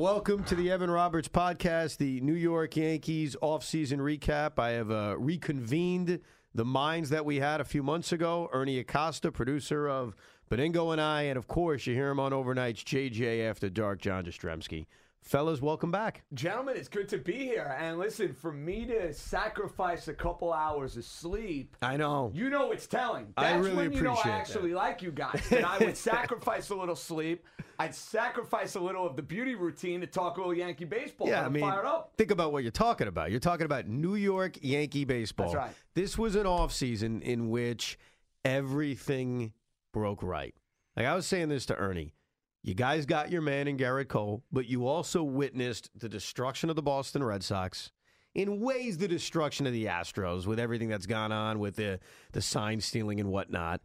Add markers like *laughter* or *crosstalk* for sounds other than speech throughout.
Welcome to the Evan Roberts podcast, the New York Yankees offseason recap. I have uh, reconvened the minds that we had a few months ago. Ernie Acosta, producer of Benigno and I, and of course, you hear him on overnights, JJ After Dark, John Jastremski. Fellas, welcome back. Gentlemen, it's good to be here. And listen, for me to sacrifice a couple hours of sleep, I know. you know it's telling. I That's really when you know I actually that. like you guys. *laughs* And I would sacrifice a little sleep. I'd sacrifice a little of the beauty routine to talk a little Yankee baseball. Yeah, I'm I mean, fired up. think about what you're talking about. You're talking about New York Yankee baseball. That's right. This was an offseason in which everything broke right. Like I was saying this to Ernie. You guys got your man in Gerrit Cole, but you also witnessed the destruction of the Boston Red Sox. In ways, the destruction of the Astros with everything that's gone on with the, the sign stealing and whatnot.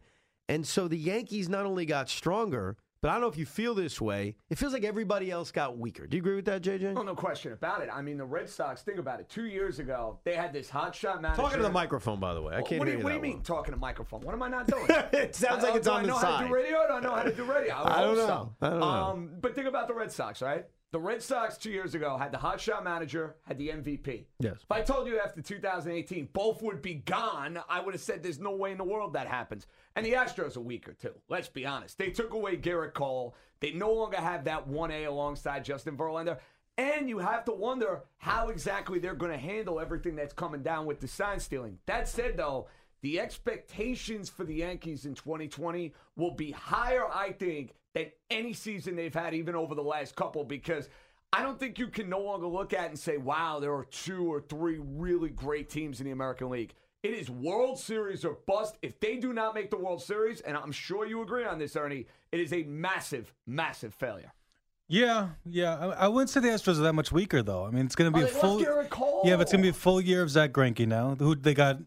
And so the Yankees not only got stronger, but I don't know if you feel this way. It feels like everybody else got weaker. Do you agree with that, JJ? Oh, no question about it. I mean, the Red Sox, think about it. Two years ago, they had this hotshot manager. Talking to the microphone, by the way. I can't what do hear you, what do you mean talking to microphone? What am I not *laughs* doing? It sounds like I- it's do on I the know how to do radio? I know how to do radio? I, *laughs* I don't know. So. I don't know. Um, but think about the Red Sox, right? The Red Sox two years ago had the hotshot manager, had the MVP. Yes. If I told you after 2018 both would be gone, I would have said there's no way in the world that happens. And the Astros are weaker too. Let's be honest. They took away Gerrit Cole. They no longer have that 1A alongside Justin Verlander. And you have to wonder how exactly they're going to handle everything that's coming down with the sign stealing. That said, though, the expectations for the Yankees in 2020 will be higher, I think, than any season they've had, even over the last couple, because I don't think you can no longer look at and say, wow, there are two or three really great teams in the American League. It is World Series or bust. If they do not make the World Series, and I'm sure you agree on this, Ernie, it is a massive, massive failure. Yeah, yeah. I, I wouldn't say the Astros are that much weaker, though. I mean, it's going to be Oh, a full. Cole. Yeah, but it's going to be a full year of Zack Greinke now. Who they got?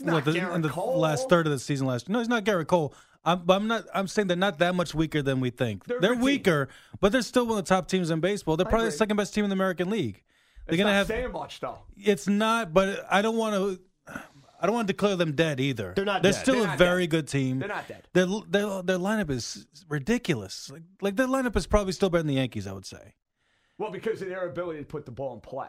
not what, the, in the Cole. last third of the season last. year? No, he's not Gerrit Cole. I'm, but I'm not. I'm saying they're not that much weaker than we think. They're They're, weaker, but they're still one of the top teams in baseball. They're probably the second best team in the American League. They're It's not have. saying much, though. It's not, but I don't want to. I don't want to declare them dead either. They're not They're dead. still They're a very dead. good team. They're not dead. Their, their their lineup is ridiculous. Like, like their lineup is probably still better than the Yankees. I would say. Well, because of their ability to put the ball in play.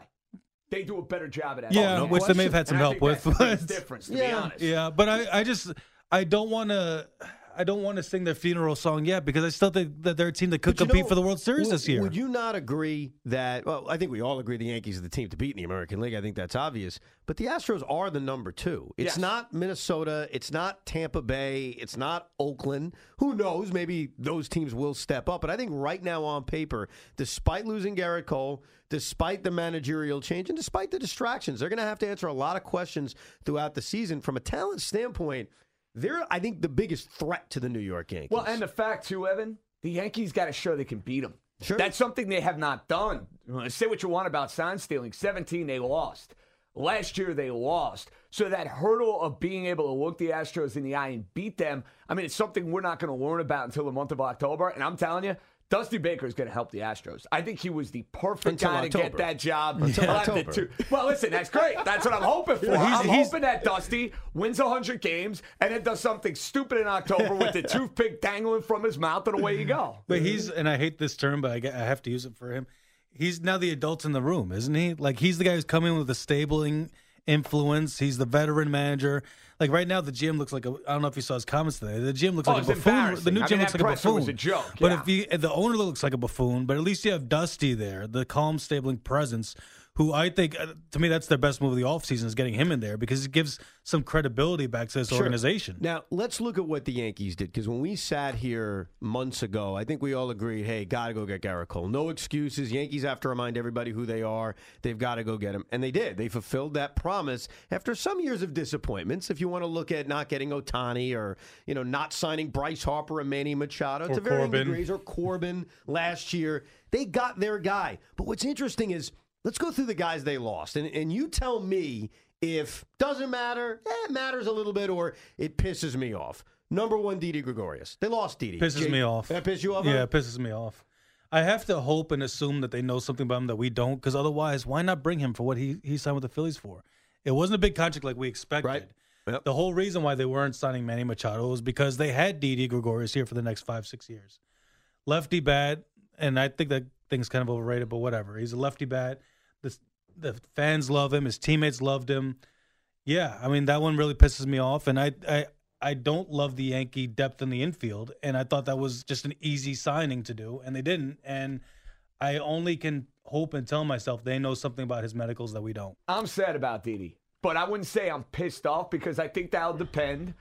They do a better job at that. Yeah, oh, no which they may have had And some I help with. that's but- difference, to be Yeah. honest. Yeah, but I, I just I don't want to I don't want to sing their funeral song yet because I still think that they're a team that could compete know, for the World Series this year. Would you not agree that? Well, I think we all agree the Yankees are the team to beat in the American League. I think that's obvious. But the Astros are the number two. It's Yes. not Minnesota. It's not Tampa Bay. It's not Oakland. Who knows? Maybe those teams will step up. But I think right now on paper, despite losing Gerrit Cole, despite the managerial change, and despite the distractions, they're going to have to answer a lot of questions throughout the season. From a talent standpoint, they're I think the biggest threat to the New York Yankees. Well, and the fact too, Evan, the Yankees got to show they can beat them. Sure. That's something they have not done. Uh, say what you want about sign stealing. 17, they lost. Last year, they lost. So that hurdle of being able to look the Astros in the eye and beat them, I mean, it's something we're not going to learn about until the month of October. And I'm telling you, Dusty Baker is going to help the Astros. I think he was the perfect Until guy to get that job. Until to October. two- Well, listen, that's great. That's what I'm hoping for. He's- I'm he's- hoping that Dusty wins 100 games and then does something stupid in October with the *laughs* toothpick dangling from his mouth and away you go. but he's and I hate this term, but I, I have to use it for him. He's now the adult in the room, isn't he? Like he's the guy who's coming with the stabling influence. He's the veteran manager. Like right now, the GM looks like a. I don't know if you saw his comments today. The GM looks Oh, like a buffoon. The new I GM mean, looks like a buffoon. was a joke, But yeah. if you, the owner looks like a buffoon, but at least you have Dusty there, the calm, stabling presence. Who I think, uh, to me, that's their best move of the offseason is getting him in there because it gives some credibility back to this Sure. organization. Now, let's look at what the Yankees did because when we sat here months ago, I think we all agreed, hey, got to go get Gerrit Cole. No excuses. Yankees have to remind everybody who they are. They've got to go get him. And they did. They fulfilled that promise after some years of disappointments. If you want to look at not getting Ohtani or, you know, not signing Bryce Harper and Manny Machado Or to varying Corbin. degrees or Corbin last year, they got their guy. But what's interesting is let's go through the guys they lost. And, and you tell me if doesn't matter, eh, it matters a little bit, or it pisses me off. Number one, Didi Gregorius. They lost Didi. Pisses Jake- me off. That piss you off? Yeah, it pisses me off. I have to hope and assume that they know something about him that we don't, because otherwise, why not bring him for what he, he signed with the Phillies for? It wasn't a big contract like we expected. Right. Yep. The whole reason why they weren't signing Manny Machado was because they had Didi Gregorius here for the next five, six years. Lefty bat, and I think that thing's kind of overrated, but whatever. He's a lefty bat. The the fans love him. His teammates loved him. Yeah, I mean that one really pisses me off, and I I I don't love the Yankee depth in the infield, and I thought that was just an easy signing to do, and they didn't, and I only can hope and tell myself they know something about his medicals that we don't. I'm sad about Didi, but I wouldn't say I'm pissed off because I think that'll depend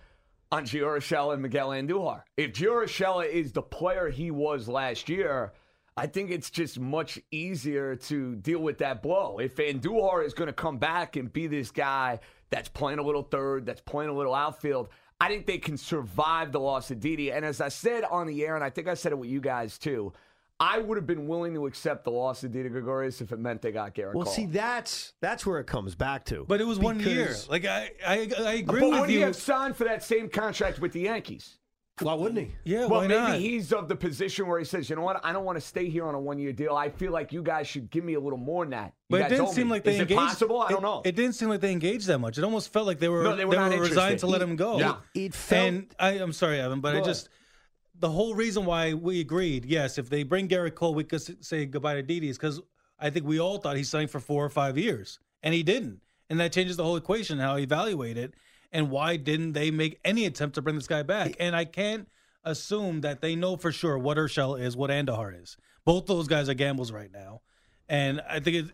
on Gio Urshela and Miguel Andujar. If Gio Urshela is the player he was last year, I think it's just much easier to deal with that blow. If Andujar is going to come back and be this guy that's playing a little third, that's playing a little outfield, I think they can survive the loss of Didi. And as I said on the air, and I think I said it with you guys too, I would have been willing to accept the loss of Didi Gregorius if it meant they got Gerrit Well, Cole. see, that's that's where it comes back to. But it was one year. Like I I, I agree but with you. But would you. he have signed for that same contract with the Yankees? Why wouldn't he? yeah, Well, why maybe not? he's of the position where he says, you know what, I don't want to stay here on a one year deal. I feel like you guys should give me a little more than that. You But it didn't seem me. like they Is engaged. it possible? I don't it, know. It didn't seem like they engaged that much. It almost felt like they were No, they were not resigned interested. to let him go. Yeah. It felt And I, I'm sorry, Evan, but I Go just the whole reason why we agreed, yes, if they bring Gerrit Cole, we could say goodbye to Didi, is because I think we all thought he signed for four or five years, and he didn't, and that changes the whole equation how you evaluate it, and why didn't they make any attempt to bring this guy back? And I can't assume that they know for sure what Urshela is, what Andujar is. Both those guys are gambles right now, and I think it,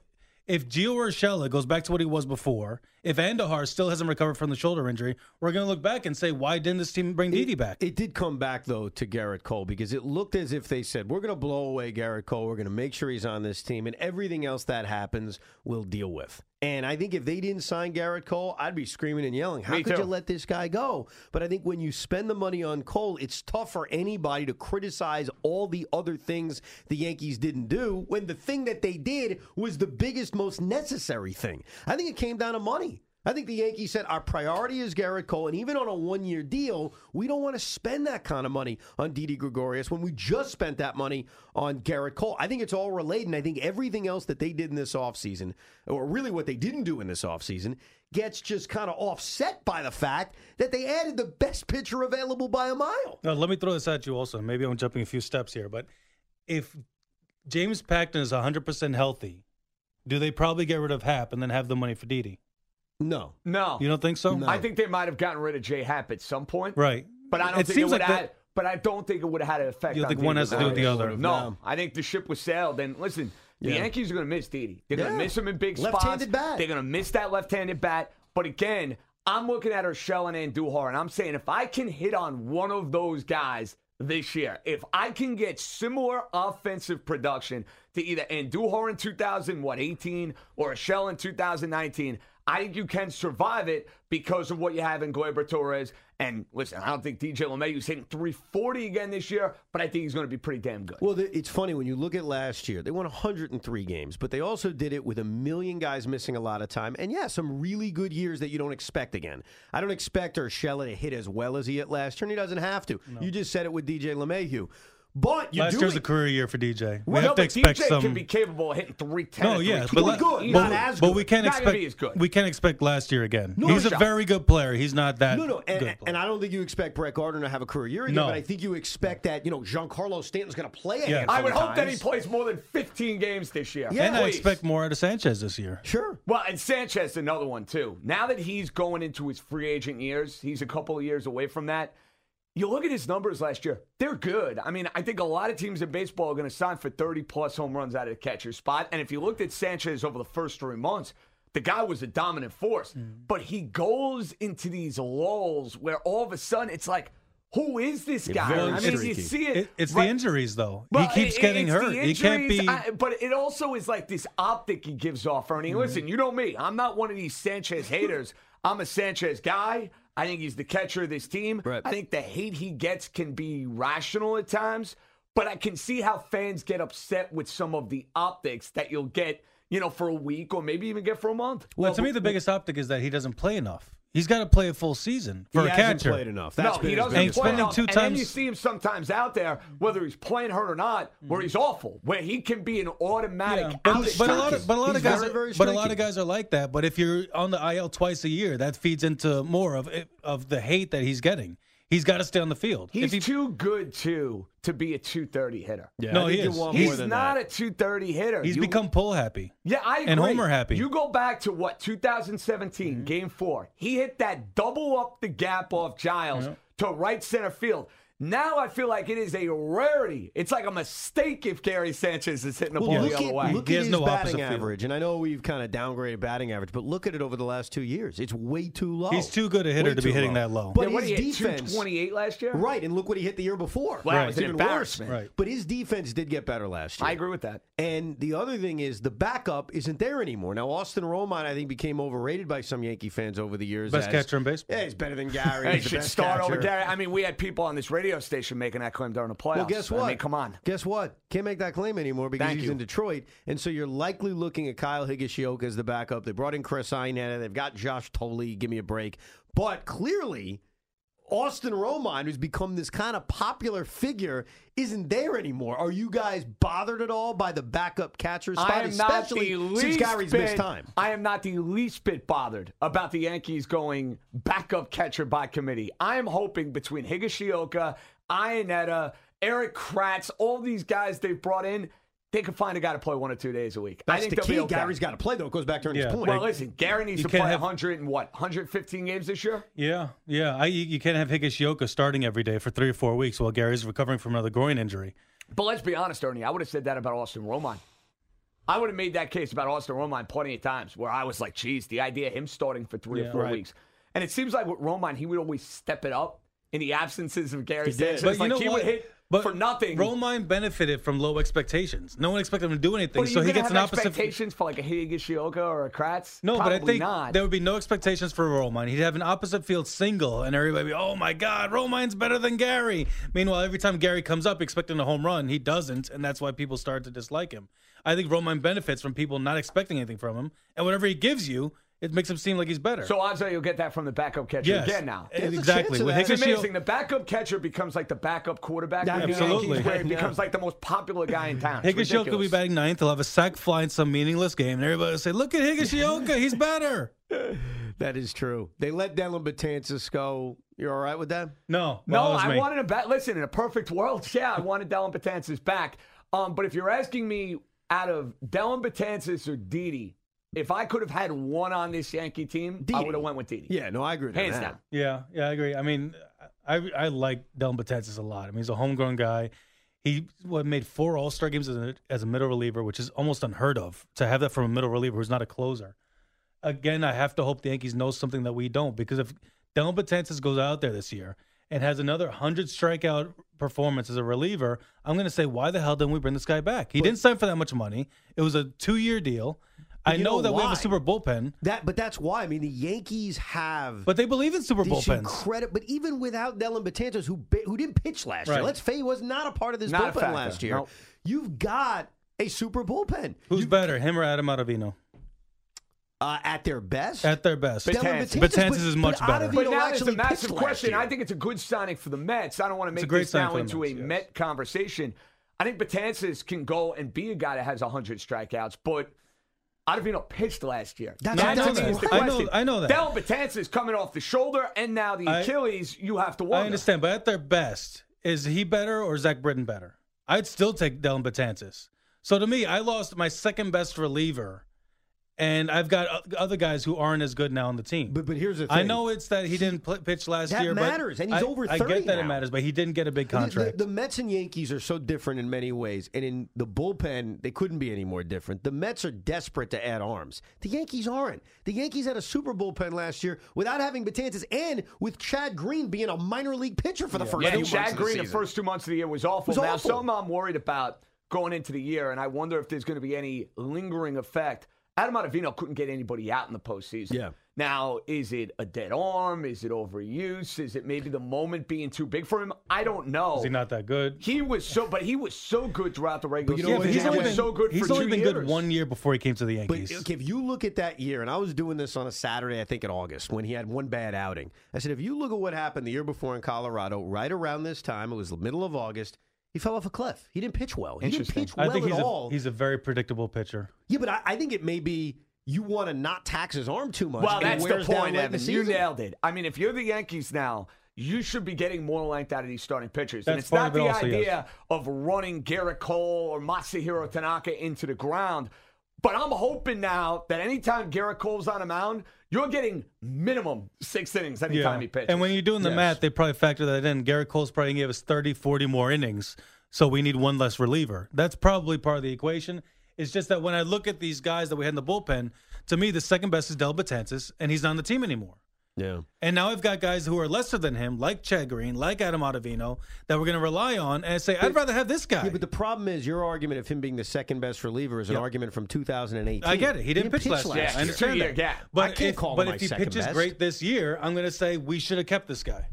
if Gio Urshela goes back to what he was before, if Andujar still hasn't recovered from the shoulder injury, we're going to look back and say, why didn't this team bring Didi back? It did come back though to Gerrit Cole because it looked as if they said we're going to blow away Gerrit Cole. We're going to make sure he's on this team, and everything else that happens we'll deal with. And I think if they didn't sign Gerrit Cole, I'd be screaming and yelling, "How Me could too. you let this guy go?" But I think when you spend the money on Cole, it's tough for anybody to criticize all the other things the Yankees didn't do when the thing that they did was the biggest, most necessary thing. I think it came down to money. I think the Yankees said our priority is Gerrit Cole, and even on a one-year deal, we don't want to spend that kind of money on Didi Gregorius when we just spent that money on Gerrit Cole. I think it's all related, and I think everything else that they did in this offseason, or really what they didn't do in this offseason, gets just kind of offset by the fact that they added the best pitcher available by a mile. Now, let me throw this at you also. Maybe I'm jumping a few steps here, but if James Paxton is 100% healthy, do they probably get rid of Happ and then have the money for Didi? No. no. You don't think so? No. I think they might have gotten rid of J Happ at some point. Right. But I don't it think it seems would like have that- had, but I don't think it would have had an effect You on think one has to do with the other? No, Yeah. I think the ship was sailed. And listen, the Yeah. Yankees are going to miss Didi. They're going Yeah. to miss him in big spots. Left-handed bat. They're going to miss that left-handed bat. But again, I'm looking at Urshela and Andujar, and I'm saying if I can hit on one of those guys this year, if I can get similar offensive production to either Andujar in 2018 or Urshela in 2019, I think you can survive it because of what you have in Gleyber Torres. And listen, I don't think DJ LeMahieu's hitting 340 again this year, but I think he's going to be pretty damn good. Well, it's funny when you look at last year, they won 103 games, but they also did it with a million guys missing a lot of time. And yeah, some really good years that you don't expect again. I don't expect Urshela to hit as well as he hit last year, and he doesn't have to. You just said it with DJ LeMahieu. But you Last do year's a career year for DJ. We Well, have no, to expect DJ some. can be capable of hitting 310. no, or yeah, but, Doing la- good, but, not as but we can't Not expect be as good. we can't expect last year again. No He's a shot. very good player. He's not that No, no, and, good. and I don't think you expect Brett Gardner to have a career year again, No. but I think you expect that, you know, Giancarlo Stanton's going to play Yeah. I would of hope that he plays more than 15 games this year. Yeah. and I expect more out of Sanchez this year. Sure. Well, and Sanchez, another one too. Now that he's going into his free agent years, he's a couple of years away from that. You look at his numbers last year; they're good. I mean, I think a lot of teams in baseball are going to sign for 30 plus home runs out of the catcher spot. And if you looked at Sanchez over the first three months, the guy was a dominant force. But he goes into these lulls where all of a sudden it's like, who is this guy? very I mean, you see it. It, it's right- the injuries though. well, he keeps it- getting hurt. the He can't be. I- but it also is like this optic he gives off, Ernie. Mm-hmm. Listen, you know me. I'm not one of these Sanchez haters. *laughs* I'm a Sanchez guy. I think he's the catcher of this team. Right. I think the hate he gets can be rational at times, but I can see how fans get upset with some of the optics that you'll get, you know, for a week or maybe even get for a month. well, to me, the biggest optic is that he doesn't play enough. He's got to play a full season for he a hasn't catcher. played enough. That's no, been he doesn't And play spending enough. two And then times- you see him sometimes out there, whether he's playing hurt or not, where he's awful, where he can be an automatic Yeah, but, out but a lot of but a lot He's of guys very, are, very but a lot of guys are like that. But if you're on the IL twice a year, that feeds into more of it- of the hate that he's getting. He's got to stay on the field. He's if he, too good too to be a 230 hitter. Yeah, No, he is. more He's than not that. a 230 hitter. he's You- become pull happy. Yeah, I agree. and Homer happy. You go back to what 2017, Mm-hmm. Game Four. He hit that double up the gap off Giles to right center field. Now I feel like it is a rarity. It's like a mistake if Gary Sanchez is hitting the ball Well, the look other at, way. look He at has his no batting opposite field. average, and I know we've kind of downgraded batting average, but look at it over the last two years. It's way too low. He's too good a hitter Way to be too hitting that low. But yeah, what his did he hit, defense, 228 last year? right? And look what he hit the year before. Wow, Right. it was even worse. embarrassment. Right. But his defense did get better last year. I agree with that. And the other thing is the backup isn't there anymore. Now Austin Romine, I think, became overrated by some Yankee fans over the years. Best as, catcher in baseball. Yeah, he's better than *laughs* Gary. Hey, He's the should best start over. Gary. I mean, we had people on this radio station making that claim during the playoffs. Well, guess what? I mean, come on. Guess what? Can't make that claim anymore because Thank he's you. in Detroit, and so you're likely looking at Kyle Higashioka as the backup. They brought in Chris Iannetta. They've got Josh Thole. Give me a break. But clearly, Austin Romine, who's become this kind of popular figure, isn't there anymore. Are you guys bothered at all by the backup catcher spot, I am not especially the least since Gary's bit, missed time? I am not the least bit bothered about the Yankees going backup catcher by committee. I am hoping between Higashioka, Iannetta, Erik Kratz, all these guys they've brought in, they could find a guy to play one or two days a week. I think the key. be okay. Gary's got to play though. It goes back to Ernie's Yeah. point. well, listen, Gary needs You to play have- 100 and what, 115 games this year? Yeah, yeah. I, you, you can't have Higashioka starting every day for three or four weeks while Gary's recovering from another groin injury. But let's be honest, Ernie. I would have said that about Austin Romine. I would have made that case about Austin Romine plenty of times where I was like, geez, the idea of him starting for three or four right. weeks. And it seems like with Romine, he would always step it up in the absences of Gary He. Sanchez. But you like know he what? would hit But for nothing. Romine benefited from low expectations. No one expected him to do anything, so he gets an opposite. expectations for like a Higashioka or a Kratz? No, Probably but I think not. there would be no expectations for Romine. He'd have an opposite field single, and everybody would be, oh my God, Romine's better than Gary. Meanwhile, every time Gary comes up expecting a home run, he doesn't, and that's why people start to dislike him. I think Romine benefits from people not expecting anything from him, and whatever he gives you, it makes him seem like he's better. so odds are you'll get that from the backup catcher yes, again now. There's a exactly. chance of With that. It's Higashio- amazing. The backup catcher becomes like the backup quarterback. Yeah, for the absolutely. Yankees, where he *laughs* Yeah. becomes like the most popular guy in town. It's Higashioka will be ridiculous. batting ninth. He'll have a sac fly in some meaningless game, and everybody will say, "Look at Higashioka, he's better." *laughs* that is true. They let Dellin Betances go. You're all right with that? No, No, well, that was I me. wanted him back. Listen, in a perfect world, *laughs* yeah, I wanted Dellin Betances back. Um, but if you're asking me out of Dellin Betances or Didi, if I could have had one on this Yankee team, I would have went with Didi. Yeah, no, I agree Hands that. down. Yeah, yeah, I agree. I mean, I I like Dellin Betances a lot. I mean, he's a homegrown guy. He what made four All Star games as a, as a middle reliever, which is almost unheard of to have that from a middle reliever who's not a closer. Again, I have to hope the Yankees know something that we don't because if Dellin Betances goes out there this year and has another hundred strikeout performance as a reliever, I'm going to say, why the hell didn't we bring this guy back? He didn't sign for that much money. It was a two year deal. I know, know that we have a super bullpen, That, but that's why. I mean, the Yankees have. but they believe in super this bullpens. incredible, but even without Dellin Betances, who who didn't pitch last year, let's face, he was not a part of this Not bullpen last year. Nope. You've got a super bullpen. Who's You- better, him or Adam Ottavino? uh, at their best? At their best. But- Dellin Betances. Betances but- is but much better. Ottavino But now there's a actually massive question. I think it's a good signing for the Mets. I don't want to make great this now sign for the into a yes. Met conversation. I think Betances can go and be a guy that has 100 strikeouts, but Ottavino pitched last year. That's- That I know to me that. is the I know- question. I know that. Del Betances coming off the shoulder and now the I- Achilles. You have to wonder. I understand, but at their best, is he better or Zack Britton better? I'd still take Dellin Betances. So to me, I lost my second best reliever, and I've got other guys who aren't as good now on the team. But but here's the thing. I know it's that he didn't pl- pitch last year. That matters, but and he's I, over I get that now. it matters, but he didn't get a big The- the- contract. The, Mets and Yankees are so different in many ways, and in the bullpen, they couldn't be any more different. The Mets are desperate to add arms. The Yankees aren't. The Yankees had a super bullpen last year without having Betances, and with Chad Green being a minor league pitcher for the first Yeah, few months Chad of the Green the first two months of the year was awful. Was now, awful. something I'm worried about going into the year, and I wonder if there's going to be any lingering effect. Adam Ottavino couldn't get anybody out in the postseason. Yeah. Now, is it a dead arm? Is it overuse? Is it maybe the moment being too big for him? I don't know. Is he not that good? He was so, but he was so good throughout the regular you know yeah, season. he's He only been so good He's for only two been years. good one year before he came to the But Yankees. okay, if you look at that year, and I was doing this on a Saturday, I think in August, when he had one bad outing. I said, if you look at what happened the year before in Colorado, right around this time, it was the middle of August, he fell off a cliff. He didn't pitch well. He didn't pitch well I think at he's all. a, he's a very predictable pitcher. yeah, but I, I think it may be you want to not tax his arm too much. Well, that's the point, late in the Evan. You nailed it. I mean, if you're the Yankees now, you should be getting more length out of these starting pitchers. That's and it's not the also, yes. idea of running Gerrit Cole or Masahiro Tanaka into the ground. But I'm hoping now that anytime Gerrit Cole's on a mound, you're getting minimum six innings anytime he pitches. And when you're doing the Yes. math, they probably factor that in. Gerrit Cole's probably gave us 30, 40 more innings, so we need one less reliever. That's probably part of the equation. It's just that when I look at these guys that we had in the bullpen, to me, the second best is Del Betances, and he's not on the team anymore. Yeah. And now I've got guys who are lesser than him, like Chad Green, like Adam Ottavino, that we're going to rely on and say, I'd rather have this guy. Yeah, but the problem is your argument of him being the second best reliever is an Yep. argument from 2018. I get it. He didn't, pitch, last year. Yeah, I understand two-year that. gap. But I can't if, call him but my if he pitches best. great this year, I'm going to say we should have kept this guy.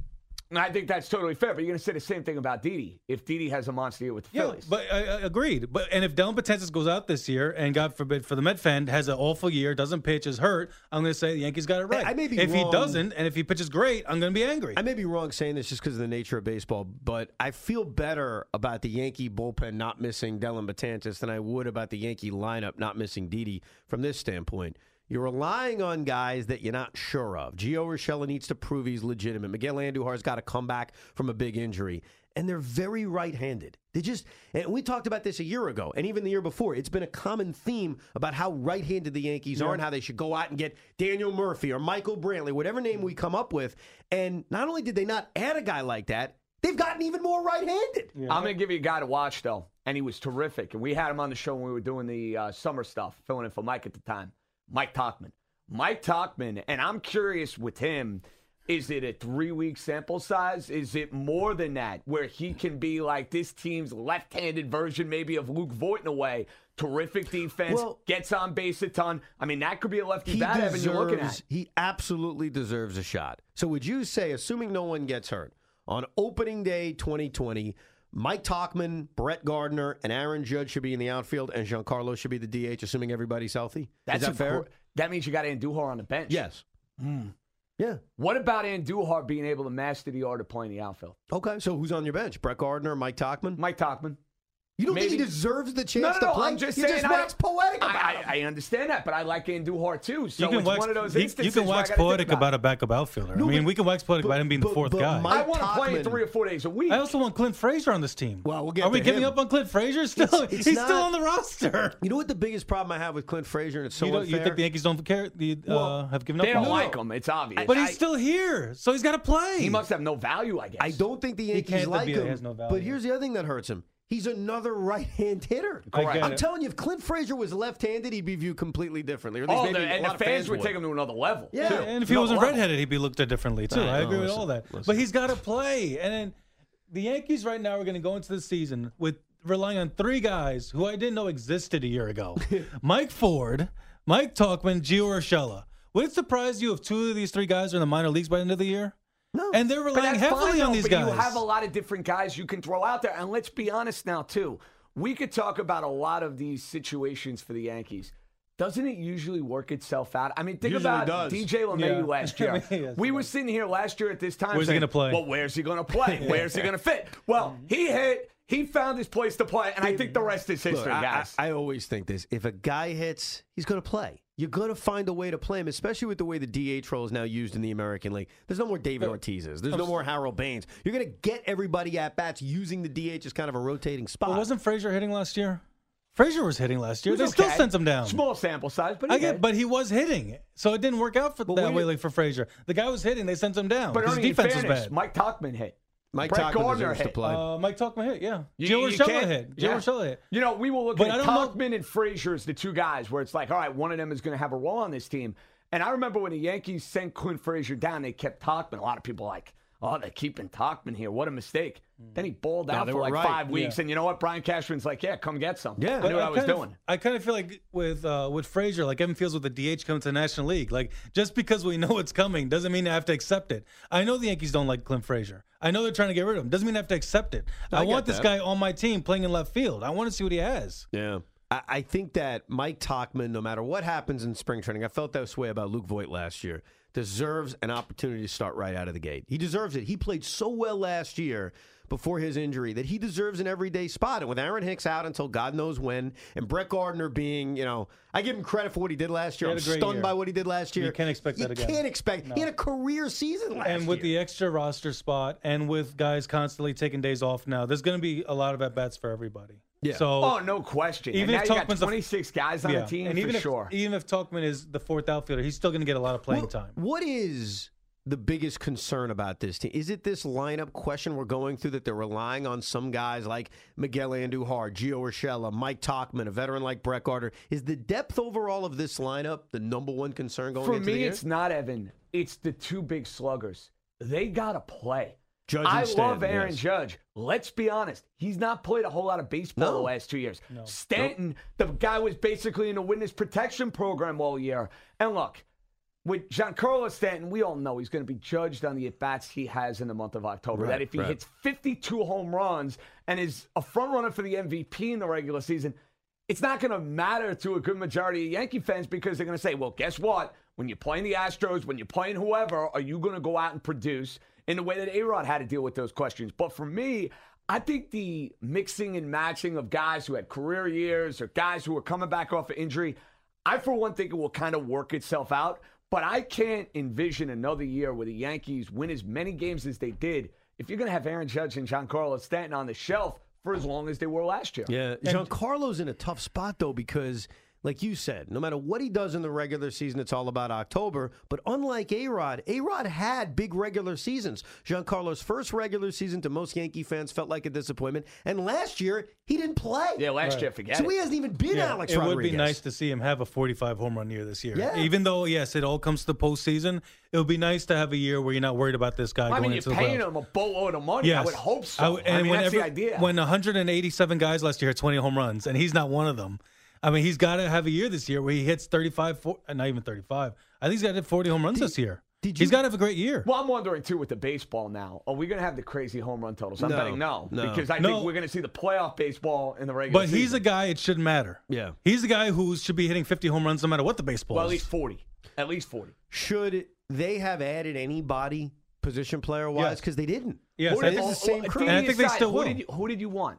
And I think that's totally fair. But you're going to say the same thing about Didi if Didi has a monster year with the Yeah, Phillies. but I, I agreed. But and if Dellin Betances goes out this year and God forbid for the Met fan has an awful year, doesn't pitch, is hurt, I'm going to say the Yankees got it right. I may be if wrong. he doesn't, and if he pitches great, I'm going to be angry. I may be wrong saying this just because of the nature of baseball, but I feel better about the Yankee bullpen not missing Dellin Betances than I would about the Yankee lineup not missing Didi from this standpoint. You're relying on guys that you're not sure of. Gio Urshela needs to prove he's legitimate. Miguel Andujar's got to come back from a big injury. And they're very right handed. They just, and we talked about this a year ago and even the year before. It's been a common theme about how right handed the Yankees are and how they should go out and get Daniel Murphy or Michael Brantley, whatever name we come up with. And not only did they not add a guy like that, they've gotten even more right handed. I'm going to give you a guy to watch, though, and he was terrific. And we had him on the show when we were doing the uh, summer stuff, filling in for Mike at the time. Mike Tauchman. Mike Tauchman, and I'm curious with him. Is it a three week sample size? Is it more than that, where he can be like this team's left handed version, maybe of Luke Voit in a way? Terrific defense, Well- gets on base a ton. I mean, that could be a lefty bat Evan you're looking at. he absolutely deserves a shot. So would you say, assuming no one gets hurt, on opening day 2020, Mike Tauchman, Brett Gardner, and Aaron Judge should be in the outfield, and Giancarlo should be the DH, assuming everybody's healthy? That's Is that fair? gr- That means you got Andujar on the bench. Yes. Hmm. Yeah. What about Andujar being able to master the art of playing the outfield? Okay. So who's on your bench? Brett Gardner, Mike Tauchman? Mike Tauchman. You don't think he deserves the chance No, no, to no, play? I'm just You're saying. just I- wax poetic about I, him. I, I understand that, but I like Andujar too. So you can it's wax, one of those you- instances you can where wax poetic about a backup outfielder. No, I mean, but- we can wax poetic but- about him being the fourth guy. Mike- I want to play Tauchman- three or four days a week. I also want Clint Frazier on this team. Well, we'll get Are we to giving up on Clint Frazier? Still, It's- it's he's not- still on the roster. You know what the biggest problem I have with Clint Frazier, and it's so you, don't, you think the Yankees don't care? The, uh, Well, have given up they on don't him? like him. It's obvious. But he's still here, so he's got to play. He must have no value, I guess. I don't think the Yankees like him. he has no value. but here's the other thing that hurts him. He's another right-hand hitter. I get I'm telling you, if Clint Frazier was left-handed, he'd be viewed completely differently. Or at least Oh, maybe the, and the of fans would would. take him to another level. Yeah. too. And if he Another wasn't level. redheaded, he'd be looked at differently too. Nah, I no, agree with listen, all that. listen. But he's got to play. And then the Yankees right now are going to go into the season with relying on three guys who I didn't know existed a year ago: *laughs* Mike Ford, Mike Tauchman, Gio Urshela. Would it surprise you if two of these three guys are in the minor leagues by the end of the year? No. And they're relying heavily fine, on these but guys. You have a lot of different guys you can throw out there. And let's be honest now, too. We could talk about a lot of these situations for the Yankees. Doesn't it usually work itself out? I mean, think Usually about does. DJ LeMahieu Yeah. last *laughs* year. Yes, we were sitting here last year at this time. Where's he saying, gonna play? Well, where's he going to play? *laughs* Where's he going to fit? Well, mm-hmm. he hit. He found his place to play, and I think the rest is history, Look, I, guys. I, I always think this. If a guy hits, he's going to play. You're going to find a way to play him, especially with the way the DH role is now used in the American League. There's no more David uh, Ortiz's. There's no more Harold Baines. You're going to get everybody at bats using the DH as kind of a rotating spot. Well, wasn't Frazier hitting last year? Frazier was hitting last year. They was still sent him down. Small sample size, but I he get, hit. but he was hitting, so it didn't work out for But that way like for Frazier. The guy was hitting, they sent him down. But His Ernie, defense fairness, was bad. Mike Tauchman hit. Mike Brett Tauchman Gardner deserves to hit. play. Uh, Mike Tauchman hit, yeah. You- Joe you Urshela hit. Joe yeah. Urshela hit. You know, we were looking But at don't know- Tauchman and Frazier as the two guys where it's like, all right, one of them is going to have a role on this team. And I remember when the Yankees sent Clint Frazier down, they kept Tauchman. A lot of people like, oh, they're keeping Tauchman here. What a mistake. Then he balled out they for like right. five weeks. Yeah. And you know what? Brian Cashman's like, yeah, come get some. Yeah. I But knew what I was of- doing. I kind of feel like with uh, with Frazier, like Evan feels with the DH coming to the National League. Like just because we know it's coming doesn't mean I have to accept it. I know the Yankees don't like Clint Frazier. I know they're trying to get rid of him. Doesn't mean I have to accept it. I I, want this guy on my team playing in left field. I want to see what he has. Yeah. I, I think that Mike Tauchman, no matter what happens in spring training, I felt this way about Luke Voit last year, deserves an opportunity to start right out of the gate. He deserves it. He played so well last year, before his injury that he deserves an everyday spot. And with Aaron Hicks out until God knows when, and Brett Gardner being, you know, I give him credit for what he did last year. I'm had a great stunned year. by what he did last year. You can't expect that again. You can't expect. He had a career season last year. and with year. the extra roster spot, and with guys constantly taking days off now, there's going to be a lot of at bats for everybody. Yeah. So Oh, no question. Even and if now you got Tauchman's a- 26 guys on yeah, the team and for even if sure. even if Tauchman is the fourth outfielder, he's still going to get a lot of playing What- time. What is the biggest concern about this team? Is it this lineup question we're going through that they're relying on some guys like Miguel Andujar, Gio Urshela, Mike Tauchman, a veteran like Brett Gardner? Is the depth overall of this lineup the number one concern going For into the me, year? it's not Evan. It's the two big sluggers. They got to play. Judge and I love Aaron yes. Judge. Let's be honest. He's not played a whole lot of baseball No. the last two years. Stanton, the guy was basically in a witness protection program all year. And look, with Giancarlo Stanton, we all know he's going to be judged on the at bats he has in the month of October. Right, that if he right. hits 52 home runs and is a front runner for the MVP in the regular season, it's not going to matter to a good majority of Yankee fans because they're going to say, well, guess what? When you're playing the Astros, when you're playing whoever, are you going to go out and produce in the way that A Rod had to deal with those questions? But for me, I think the mixing and matching of guys who had career years or guys who were coming back off of injury, I, for one, think it will kind of work itself out. But I can't envision another year where the Yankees win as many games as they did if you're going to have Aaron Judge and Giancarlo Stanton on the shelf for as long as they were last year. Yeah, Giancarlo's in a tough spot though because, like you said, no matter what he does in the regular season, it's all about October. But unlike A Rod, A Rod had big regular seasons. Giancarlo's first regular season to most Yankee fans felt like a disappointment, and last year he didn't play. Yeah, last year, forget so it. he hasn't even been Yeah, Alex it Rodriguez. would be nice to see him have a 45 home run year this year. Yeah. Even though, yes, it all comes to the postseason, it would be nice to have a year where you're not worried about this guy I going mean, you're into the paying playoffs. him a boatload of money. Yes. I would hope so. I I, w- and mean, when that's every- the idea. When 187 guys last year had 20 home runs, and he's not one of them. I mean, he's got to have a year this year where he hits 35, four, uh, not even 35. I think he's got to hit 40 home runs this year. did he's you- got to have a great year. well, I'm wondering too with the baseball now. Are we going to have the crazy home run totals? I'm No, betting no, no. because I No. think we're going to see the playoff baseball in the regular. But he's a guy, it shouldn't matter. Yeah. He's a guy who should be hitting 50 home runs no matter what the baseball is. well, at least forty. At least forty. Should they have added anybody position player wise? Yes. Because they didn't. Yes, Who I did- think- the same crew. And I think they still who will. Did you, who did you want?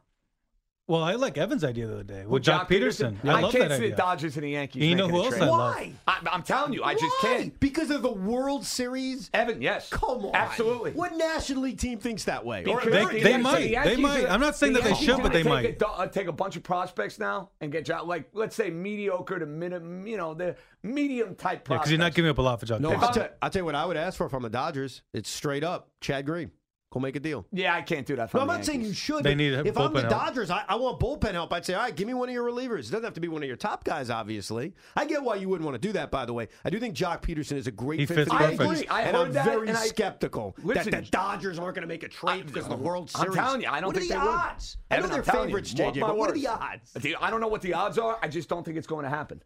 Well, I like Evan's idea the other day Who, with Joc Pederson. I love can't that see idea. the Dodgers and the Yankees. You know making who a else trade. I love? Why? I, I'm telling you, I just can't. Because of the World Series? Evan, yes, Come on. absolutely. What National League team thinks that way? Or Because They- American they might. the They might. are- I'm not saying the that they should, but they gonna might. take A, uh, take a bunch of prospects now and get jo- like let's say mediocre to minimum, you know, the medium type Yeah, prospects. because you're not giving up a lot for Jock No, Peterson. I'll tell, I'll tell you what I would ask for from the Dodgers. It's straight up Chad Green. Go make a deal. Yeah, I can't do that. For No, I'm not saying you should. They but need if I'm the help. Dodgers, I, I want bullpen help. I'd say, all right, give me one of your relievers. It doesn't have to be one of your top guys, obviously. I get why you wouldn't want to do that. By the way, I do think Joc Pederson is a great He fit fits for the I agree. I and heard I'm that, very and I- skeptical Listen, that the Dodgers aren't going to make a trade because of the World Series. I'm telling you, I don't what think are the they will. odds? I know Evan, they're I'm you, favorites, mark JJ, but what are the odds? I don't know what the odds are. I just don't think it's going to happen.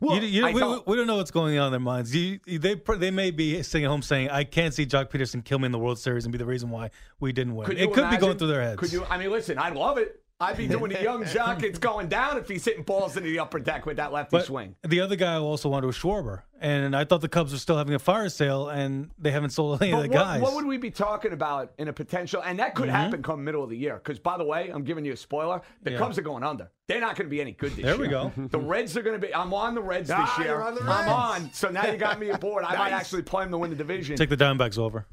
Well, You- you- we, don't. we don't know what's going on in their minds. You, they they may be sitting at home saying, "I can't see Joc Pederson kill me in the World Series and be the reason why we didn't win." Could it could be going through their heads. Could you? I mean, listen, I love it. I'd be doing a young jock. It's going down if he's hitting balls into the upper deck with that lefty but swing. the other guy I also wanted was Schwarber, and I thought the Cubs were still having a fire sale, and they haven't sold any of the what, guys. what would we be talking about in a potential? And that Mm-hmm. could happen come middle of the year. Because by the way, I'm giving you a spoiler. The Yeah. Cubs are going under. They're not going to be any good this There year. There we go. The Reds are going to be. I'm on the Reds this Ah, year. you're on the I'm on. So now you got me aboard. I might *laughs* actually play them to win the division. Take the Diamondbacks over.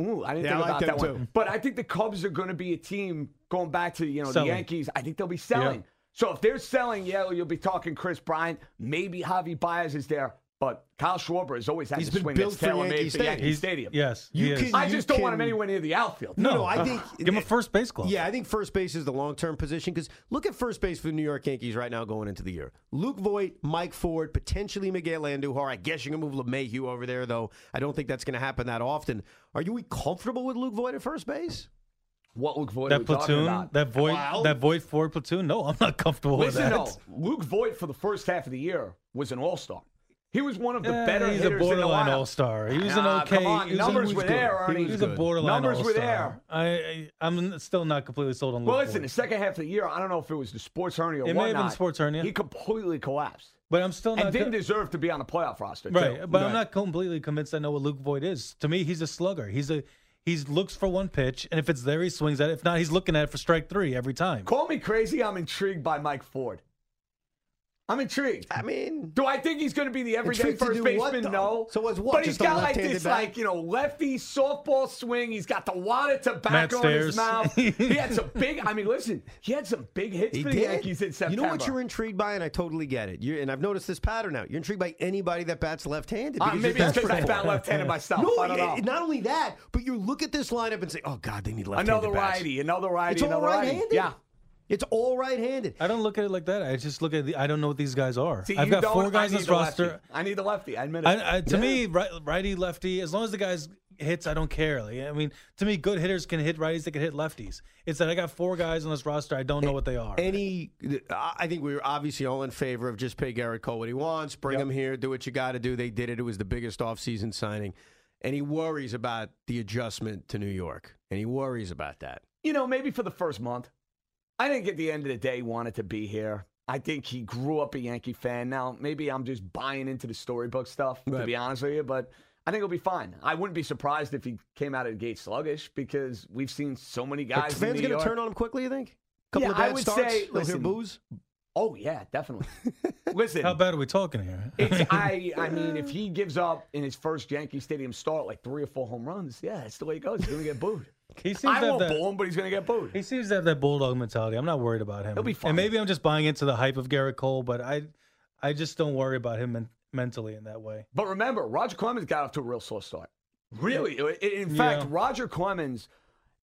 Ooh, I didn't Yeah, I think like about that too. one. But I think the Cubs are going to be a team going back to you know Selling. the Yankees. I think they'll be selling. Yeah. So if they're selling, yeah, you'll be talking Kris Bryant. Maybe Javy Baez is there, but Kyle Schwarber has always had He's the been swing built that's for tailor Yankee made for Stadium. Yankee He's- Stadium. Yes, You he is. can- I just don't want him can- anywhere near the outfield. No, no, no, I *laughs* think give him a first base glove. Yeah, I think first base is the long term position because look at first base for the New York Yankees right now going into the year. Luke Voit, Mike Ford, potentially Miguel Andujar. I guess you can move LeMahieu over there, though. I don't think that's going to happen that often. Are you comfortable with Luke Voit at first base? What Luke Voit are that we talking platoon, about? that void, Wow. that void Ford platoon. No, I'm not comfortable Listen, with no, that. Luke Voit for the first half of the year was an all star. He was one of the Yeah, better he's hitters a borderline all star. He was an okay. come on, he was numbers a, were there, Ernie. He was a borderline Numbers were all-star. there. I, I I'm still not completely sold on. Well, listen, the second half of the year, I don't know if it was the sports hernia or It may have been sports hernia. He completely collapsed but I'm still not and didn't co- deserve to be on the playoff roster. too. right. But Right. I'm not completely convinced. I know what Luke Voit is. To me, he's a slugger. He's a He looks for one pitch, and if it's there, he swings at it. If not, he's looking at it for strike three every time. Call me crazy. I'm intrigued by Mike Ford. I'm intrigued. I mean, Do I think he's going to be the everyday first do what, baseman? no. So what's what, But he's got like this, bat? like you know, lefty softball swing. He's got the water Matt tobacco in his mouth. *laughs* he had some big. I mean, listen, he had some big hits he for the did. Yankees in September. You know what you're intrigued by, and I totally get it. You're, and I've noticed this pattern now. You're intrigued by anybody that bats left-handed. Uh, because maybe you're it's because I desperate bat left-handed myself. No, I don't know. it- not only that, but you look at this lineup and say, "Oh God, they need left-handed Another bats." righty, another righty, It's all another righty. right-handed. Yeah. It's all right-handed. I don't look at it like that. I just look at the. I don't know what these guys are. See, I've got four guys need on this the roster. lefty. I need the lefty. I admit it. I, I, to Yeah. me, right, righty, lefty, as long as the guys hits, I don't care. Like, I mean, to me, good hitters can hit righties, they can hit lefties. It's that I got four guys on this roster, I don't know what they are. Any, I think we were obviously all in favor of just pay Gerrit Cole what he wants, bring Yep. him here, do what you got to do. They did it. It was the biggest offseason signing. And he worries about the adjustment to New York. And he worries about that. you know, maybe for the first month. I think at the end of the day, he wanted to be here. I think he grew up a Yankee fan. Now, maybe I'm just buying into the storybook stuff, to be honest with you, but I think he'll be fine. I wouldn't be surprised if he came out of the gate sluggish because we've seen so many guys. in fans going to turn on him quickly, you think? Couple Yeah, of bad I would starts, say, they'll hear listen, booze? Oh, yeah, definitely. *laughs* Listen, How bad are we talking here? It's, I, *laughs* I mean, if he gives up in his first Yankee Stadium start like three or four home runs, yeah, that's the way it goes. He's going to get booed. He seems I to have won't that. him, but he's going to get booed. He seems to have that bulldog mentality. I'm not worried about him. He'll be fine. And maybe I'm just buying into the hype of Gerrit Cole, but I, I just don't worry about him men- mentally in that way. But remember, Roger Clemens got off to a real slow start. Really, I- in fact, Yeah. Roger Clemens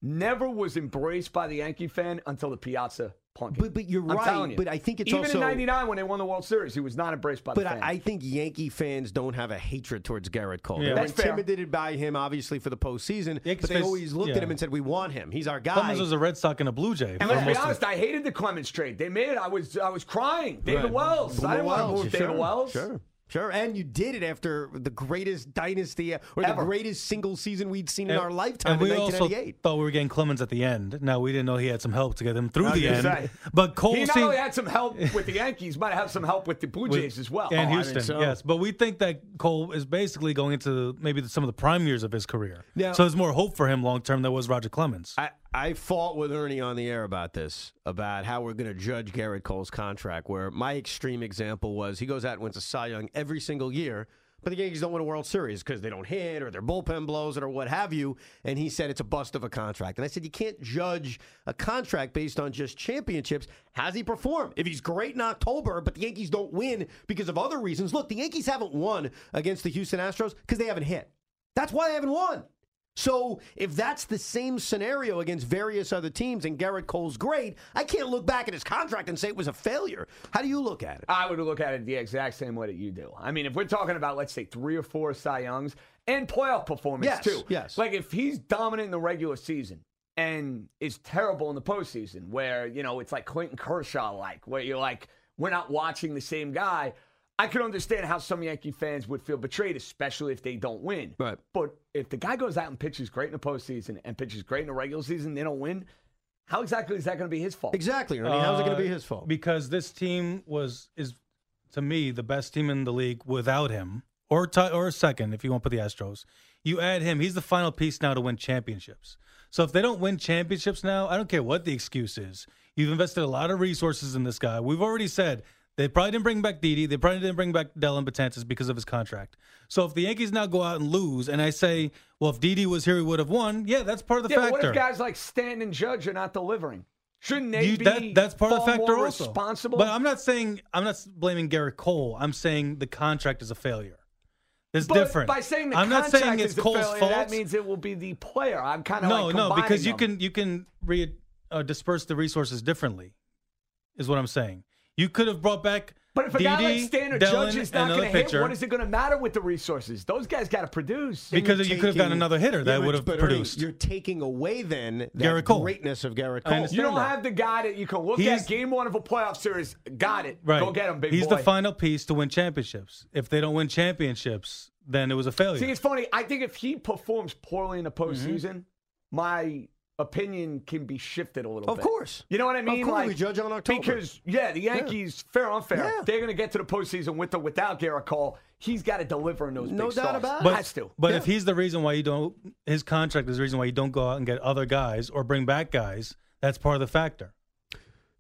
never was embraced by the Yankee fan until the Piazza punking. But, but you're I'm right. you. But I think it's even also. in '99 when they won the World Series, he was not embraced by But the fans. I, I think Yankee fans don't have a hatred towards Gerrit Cole. Yeah. They were That's fair. intimidated by him, obviously, for the postseason. Yankees but they fans- always looked at him and said, "We want him. He's our guy." Clemens was a Red Sox and a Blue Jay. and let's be honest, I hated the Clemens trade. They made it. I was I was crying. David Right. Wells. I didn't want to move sure, David Wells. Sure. Sure, and you did it after the greatest dynasty uh, or Ever. the greatest single season we'd seen in our lifetime And in we also 1998. thought we were getting Clemens at the end. Now we didn't know he had some help to get him through I the end. say. But Cole He not seemed- only had some help with the Yankees, might have some help with the Blue Jays as well. And Oh, I Houston, so. yes. But we think that Cole is basically going into maybe some of the prime years of his career. Now- so there's more hope for him long term than was Roger Clemens. I, I fought with Ernie on the air about this, about how we're going to judge Gerrit Cole's contract. Where my extreme example was he goes out and wins a Cy Young every single year, but the Yankees don't win a World Series because they don't hit or their bullpen blows it or what have you. And he said it's a bust of a contract. And I said you can't judge a contract based on just championships. How's he perform? If he's great in October, but the Yankees don't win because of other reasons. Look, the Yankees haven't won against the Houston Astros because they haven't hit. That's why they haven't won. So if that's the same scenario against various other teams and Gerrit Cole's great, I can't look back at his contract and say it was a failure. How do you look at it? I would look at it the exact same way that you do. I mean, if we're talking about, let's say, three or four Cy Youngs and playoff performance Yes, too. yes. Like if he's dominant in the regular season and is terrible in the postseason, where you know it's like Clayton Kershaw, like where you're like, we're not watching the same guy. I can understand how some Yankee fans would feel betrayed, especially if they don't win. Right. But if the guy goes out and pitches great in the postseason and pitches great in the regular season, they don't win. How exactly is that going to be his fault? Exactly. Ernie. How's it going to be Uh, his fault? Because this team was is to me the best team in the league without him, or ti or second if you want to put the Astros. You add him; he's the final piece now to win championships. So if they don't win championships now, I don't care what the excuse is. You've invested a lot of resources in this guy. We've already said they probably didn't bring back Didi. They probably didn't bring back Dellin Betances because of his contract. So if the Yankees now go out and lose, and I say, well, if Didi was here, he would have won. Yeah, that's part of the Yeah, factor. what if guys like Stanton and Judge are not delivering? Shouldn't they You- be that, that's part of the factor also. responsible? But I'm not saying I'm not blaming Gerrit Cole. I'm saying the contract is a failure. It's But different. By saying the I'm not contract saying it's is a Cole's failure, fault. That means it will be the player. I'm kind of no, like no, because you can you can re, uh, disperse the resources differently. Is what I'm saying. You could have brought back. But if a guy like Didi, Stan or Dellin, Judge is not going to hit, what is it going to matter with the resources? Those guys got to produce. because You're could have gotten another hitter that would have but Ernie, produced. you're taking away then the greatness of Gerrit I Cole. you don't that. have the guy that you can look He's- at game one of a playoff series. Got it. right. Go get him, big He's boy. the final piece to win championships. If they don't win championships, then it was a failure. See, it's funny. I think if he performs poorly in the Mm-hmm. postseason, my opinion can be shifted a little Of bit. Of course. You know what I Of mean? course, like, we judge on October. Because, yeah, the Yankees, fair or unfair, Yeah. they're going to get to the postseason with or without Gerrit Cole. he's got to deliver in those No big doubt stars. about it. But, has to. but Yeah. if he's the reason why you don't, his contract is the reason why you don't go out and get other guys or bring back guys. That's part of the factor.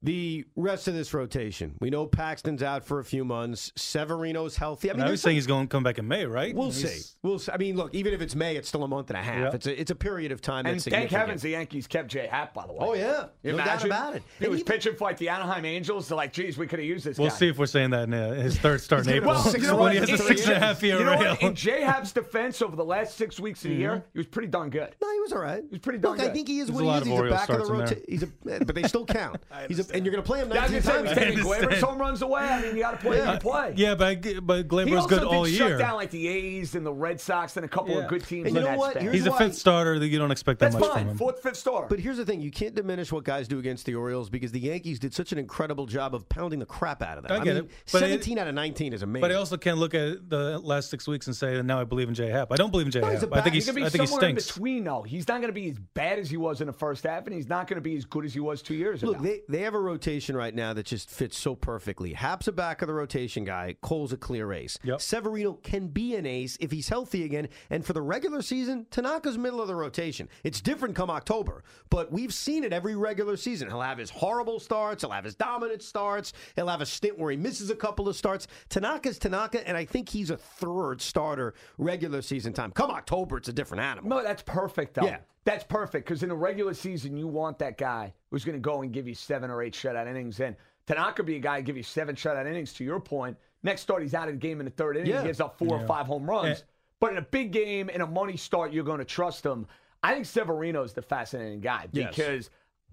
The rest of this rotation, we know Paxton's out for a few months. Severino's healthy. I I mean, mean, I was saying he's going to come back in May, right? We'll He's- see. We'll see. I mean, look, even if it's May, it's still a month and a half. Yeah. It's a it's a period of time And that's thank heavens the Yankees kept Jay Happ, by the way. Oh yeah, You no doubt imagine? about it. He And was even- pitching for like the Anaheim Angels. They're like, geez, we could have used this We'll guy. see if we're saying that in uh, his third start in April. go six You *laughs* know when what? he has a six and a half year you know rail. In Jay Happ's defense over the last six weeks of the year, he was pretty darn good. No, he was all right. He was pretty darn Look, I think he is There's what he is. He's a back of the starts in there. rotation. He's a, but they still count. *laughs* he's a, and you're going to play him Yeah, I was 19 gonna times. was taking understand. Home runs away. I mean, you got to play. Yeah. You play. Yeah, but I- but He Glaber's also good did all shut year. down like the A's and the Red Sox and a couple Yeah. of good teams And you in know that what? span. Here's He's a fifth starter that you don't expect that That's much from him. Fourth, fifth star. But here's the thing: you can't diminish what guys do against the Orioles because the Yankees did such an incredible job of pounding the crap out of them. I get mean, it, but it- 17 out of 19 is amazing. But I also can't look at the last six weeks and say now I believe in J Happ. I don't believe in J No, Happ. a I think he's He's I think he somewhere stinks. between, though. He's not gonna be as bad as he was in the first half, and he's not gonna be as good as he was two years ago. Look, they, they have a rotation right now that just fits so perfectly. Happ's a back of the rotation guy. Cole's a clear ace. Yep. Severino can be an ace if he's healthy again. And for the regular season, Tanaka's middle of the rotation. It's different come October, but we've seen it every regular season. He'll have his horrible starts. He'll have his dominant starts. He'll have a stint where he misses a couple of starts. Tanaka's Tanaka, and I think he's a third starter regular season time. Come October, it's a different animal. No, that's perfect, though. Yeah. That's perfect because in the regular season, you want that guy who's going to go and give you seven or eight shutout innings. And Tanaka be a guy who give you seven shutout innings. To your point, next start he's out of the game in the third inning. Yeah. He gives up uh, four or five home runs. But in a big game, in a money start, you're going to trust him. I think Severino's the fascinating guy Yes. because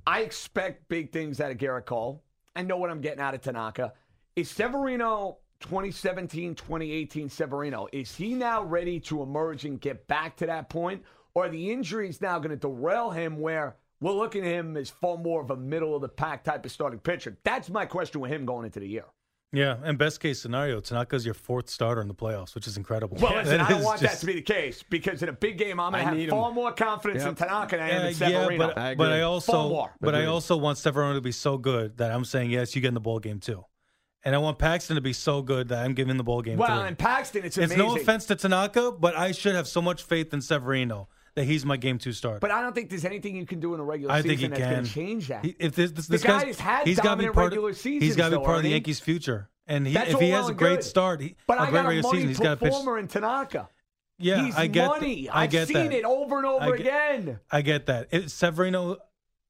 I expect big things out of Gerrit Cole. I know what I'm getting out of Tanaka. Is Severino 2017, 2018 Severino, is he now ready to emerge and get back to that point? Or are the injuries now going to derail him where we're looking at him as far more of a middle of the pack type of starting pitcher? That's my question with him going into the year. Yeah, and best case scenario, Tanaka's your fourth starter in the playoffs, which is incredible. Well, listen, *laughs* That I don't want just- that to be the case because in a big game, I'm going to have need far him. more confidence in Tanaka than I am Uh, in Severino. yeah, but, I but I also more. but I also want Severino to be so good that I'm saying yes, you get in the ball game too, and I want Paxton to be so good that I'm giving the ball game well, three. and Paxton, it's it's amazing. no offense to Tanaka, but I should have so much faith in Severino that he's my game two starter. But I don't think there's anything you can do in a regular I season think he that's going to change that. He- if this, this, The this guy's- guy's had he's be dominant part regular of, seasons, He's got to be part of the Yankees' future, and he, if he has a great good. start, he, but a I great got a regular money season, he's got to pitch. in Tanaka. Yeah, He's I get money. That. I I've get seen that. it over and over I get- again. I get that. It, Severino,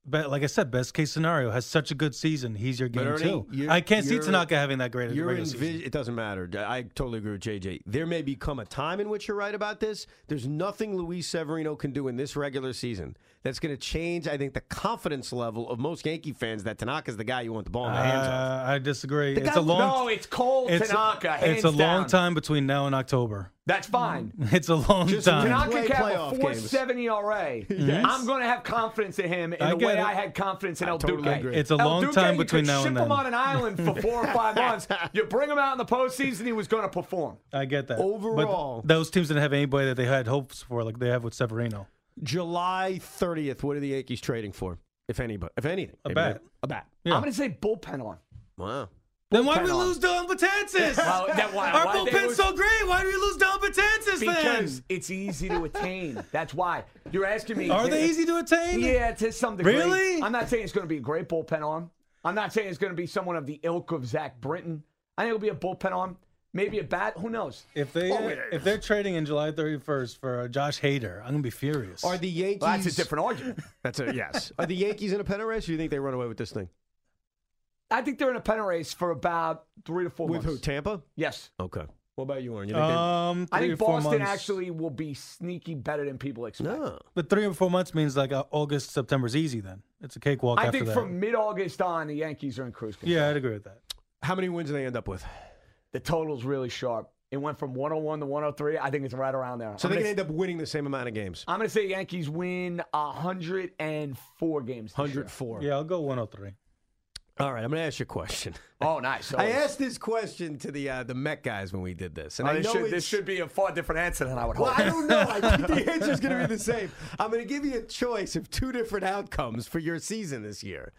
but like I said, best case scenario has such a good season. He's your game Ernie, too. I can't see Tanaka having that great You're season. it doesn't matter. I totally agree with JJ. There may become a time in which you're right about this. There's nothing Luis Severino can do in this regular season that's going to change, I think, the confidence level of most Yankee fans that Tanaka's the guy you want the ball in the hands of. Uh, I disagree. The It's guy- a long. no, it's Cole it's, Tanaka. it's a hands long time between now and October. That's fine. *laughs* It's a long Just time. Tanaka- Tanaka Play can have a games. 4.7 ERA. Yes. I'm going to have confidence in him in I the way it. I had confidence in I El totally Duque. agree. It's a El long Duque, time you between could now ship him on an island for four or five *laughs* months. You bring him out in the postseason, he was going to perform. I get that. Overall- but those teams didn't have anybody that they had hopes for, like they have with Severino. July 30th, what are the Yankees trading for, if anybody, if anything? A bat. A bat. Yeah. I'm going to say bullpen on. Wow. Then why do we on. lose Dellin Betances? *laughs* Well, that- why- Our why they bullpen's was- so great. Why do we lose Dellin Betances Because then? it's easy to attain. That's why. You're asking me. Are they easy to attain? Yeah, to some degree. Really? I'm not saying it's going to be a great bullpen arm. I'm not saying it's going to be someone of the ilk of Zack Britton. I think it'll be a bullpen arm. Maybe a bat. Who knows? If they Oh, yeah. if they're trading in July 31st for uh, Josh Hader, I'm gonna be furious. Are the Yankees. Well, that's a different argument. That's a yes. *laughs* Are the Yankees in a pennant race, or do you think they run away with this thing? I think they're in a pennant race for about three to four With who? Tampa? Yes. Okay. What about you, Warren? You think they- um, I think or four Boston months. actually will be sneaky better than people expect. No. But three or four months means like uh, August, September's easy. Then it's a cakewalk I after think that. from mid-August on, the Yankees are in cruise control. yeah, I'd agree with that. How many wins do they end up with? The total's really sharp. It went from 101 to 103. I think it's right around there. So I'm they gonna can end up winning the same amount of games. I'm going to say Yankees win 104 games. This year. 104. Yeah, I'll go 103. All right, I'm going to ask you a question. *laughs* Oh, nice. I asked this question to the uh, the Met guys when we did this, and Oh, I this, know should, it's, this should be a far different answer than I would Well, hope. I don't know. I think the *laughs* answer's going to be the same. I'm going to give you a choice of two different outcomes for your season this year.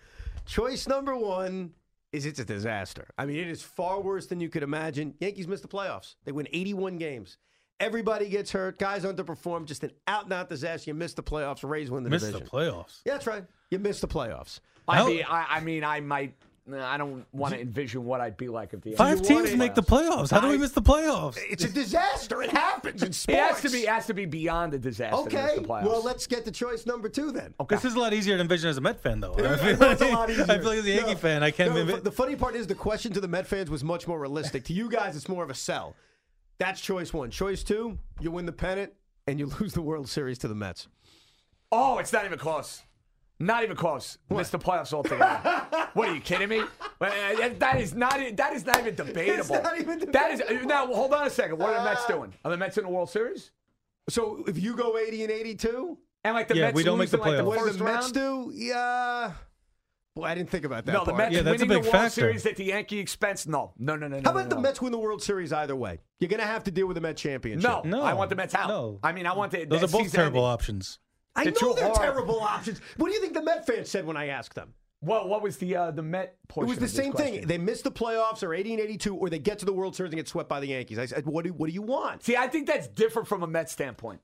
Choice number one: is it's a disaster. I mean, it is far worse than you could imagine. Yankees missed the playoffs. They win 81 games. Everybody gets hurt. Guys underperform. Just an out and out disaster. You miss the playoffs. Rays win the Missed division. the playoffs. yeah, that's right. You missed the playoffs. I How- mean, I, I mean, I might. I don't want to envision what I'd be like if the Five teams make the playoffs. How do we miss the playoffs? It's a disaster. It happens in It sports. has to be it has to be beyond a disaster. Okay. Well, let's get to choice number two then. Okay. This is a lot easier to envision as a Met fan, though. I I feel, it's a like, lot easier. I feel like as a Yankee No, fan, I can't. no, envi- the funny part is the question to the Met fans was much more realistic. to you guys, it's more of a sell. That's choice one. Choice two, you win the pennant and you *laughs* lose the World Series to the Mets. Oh, it's not even close. Not even close. Missed the playoffs altogether. *laughs* what are you kidding me? Uh, That is not. That is not even debatable. not even That is now. Hold on a second. What are the Mets doing? Are the Mets in the World Series? So if you go 80 and 82, And like the Yeah, Mets we don't lose make the in, like the what do the Mets round? do? Yeah. Well, I didn't think about that. No, the part. Mets Yeah, that's a winning big the World factor. Series at the Yankee expense. No, no, no, no. How no, about no, the no. Mets win the World Series either way? You're going to have to deal with the Met championship. No, No, I want the Mets out. no. I mean, I want the. Those are both terrible ending. options. I They're know they're hard. terrible options. What do you think the Met fans said when I asked them? Well, What was the uh, the Met portion? It was the same thing. They missed the playoffs or 80 and 82, or they get to the World Series and get swept by the Yankees. I said, what do, what do you want? See, I think that's different from a Met standpoint.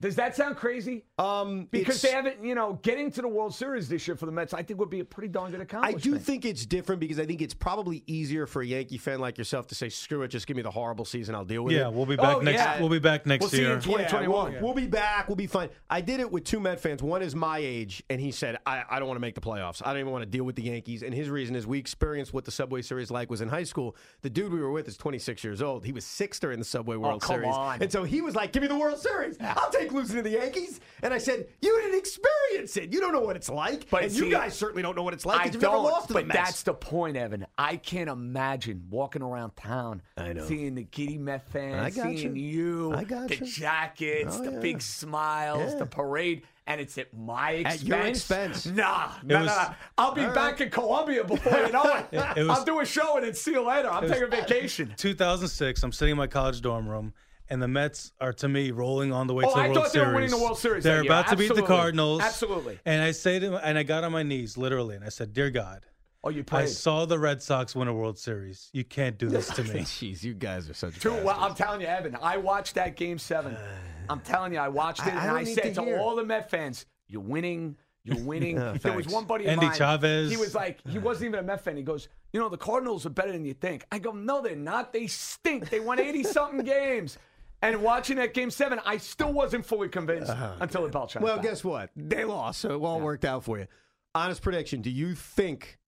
Does that sound crazy? Um, Because they haven't, you know, getting to the World Series this year for the Mets, I think would be a pretty darn good accomplishment. I do think it's different because I think it's probably easier for a Yankee fan like yourself to say, "Screw it, just give me the horrible season. I'll deal with Yeah, it." Yeah, we'll be back Oh, next. yeah. We'll be back next We'll see you year. in 2021. we'll, we'll be back. We'll be fine. I did it with two Met fans. One is my age, and he said, I, I don't want to make the playoffs. I don't even want to deal with the Yankees. And his reason is we experienced what the Subway Series like was in high school. The dude we were with is 26 years old. He was sixth during the Subway World Oh, come Series. on. And so he was like, give me the World Series. I'll take losing to the Yankees. And I said, you didn't experience it. You don't know what it's like. But and see, you guys certainly don't know what it's like I because you've don't, never lost to the but Mets. that's the point, Evan. I can't imagine walking around town, I know. seeing the giddy Met fans, I got seeing you. you, I got the you. jackets, Oh, the yeah. big smiles, Yeah. the parade, and it's at my expense. At your expense. Nah, nah, was- nah, nah. I'll be All back in Colombia before you know it. *laughs* it was- I'll do a show and then see you later. I'm taking vacation. 2006. I'm sitting in my college dorm room, and the Mets are to me rolling on the way Oh, to the I World thought they Series. were winning the World Series They're that year. about to beat the Cardinals. Absolutely. And I say to, and I got on my knees literally, and I said, "Dear God, Oh, you I saw the Red Sox win a World Series. You can't do this to me." *laughs* Jeez, you guys are such Two, well, I'm telling you, Evan, I watched that game seven. *sighs* I'm telling you, I watched it, I- I and don't I said to to all the Met fans, "You're winning." You're *laughs* winning. Oh, there was one buddy of Andy mine. Chavez. He was like, he *sighs* wasn't even a Met fan. He goes, you know, the Cardinals are better than you think. I go, no, they're not. They stink. They won 80 something *laughs* games. And watching that game seven, I still wasn't fully convinced until the bell chimed. Well, back. guess what? They lost, so it all worked out for you. Honest prediction: Do you think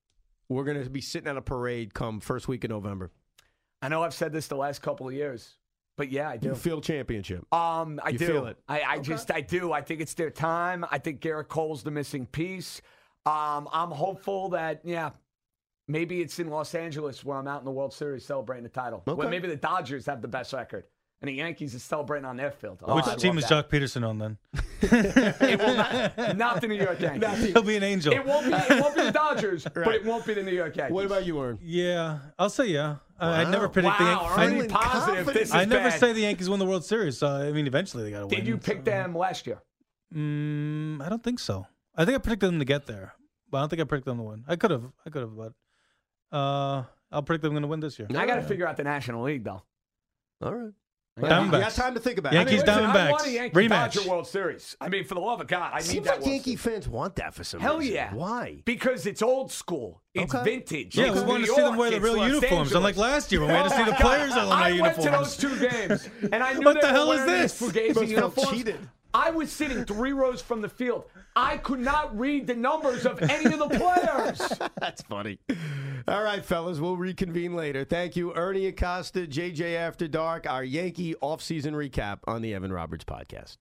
we're going to be sitting at a parade come first week of November? I know I've said this the last couple of years, but yeah, I do. You feel championship. Um, I You do. feel it? I, I just, I do. I think it's their time. I think Gerrit Cole's the missing piece. Um, I'm hopeful that, yeah, maybe it's in Los Angeles where I'm out in the World Series celebrating the title. Okay. Well, maybe the Dodgers have the best record, and the Yankees are celebrating on their field. Oh, Which I'd team love is that. Joc Pederson on then? *laughs* It will not, not the New York Yankees. *laughs* He'll be an angel. It won't be. It won't be the Dodgers, *laughs* but it won't be the New York Yankees. What about you, Ern? Yeah, I'll say yeah. I, I never predict the Yankees. Ernie Feeling positive. This is I, I never bad. say the Yankees win the World Series. So I mean, eventually they got to win. Did you pick so- them last year? Mm, I don't think so. I think I predicted them to get there, but I don't think I predicted them to win. I could have. I could have, but uh, I'll predict them going to win this year. I got to figure out the National League though. All right. Diamondbacks. You got time to think about it. Yankees I mean, listen, I Diamondbacks. want a Yankee Rematch. Dodger World Series. I mean, for the love of God, I need Seems that like World Yankee Series. fans want that for some Hell reason. yeah. Why? Because it's old school. It's Okay. vintage. Yeah, It's we wanted to see them York. wear the It's real Los uniforms, Angeles. unlike last year when we had to oh see Oh the my players God. on their I uniforms. went to those two games, and I *laughs* knew What they the were hell is wearing this? these Fugazi Must felt uniforms. cheated. I was sitting three rows from the field. I could not read the numbers of any of the *laughs* players. That's funny. All right, fellas, we'll reconvene later. Thank you, Ernie Acosta, JJ After Dark, our Yankee offseason recap on the Evan Roberts podcast.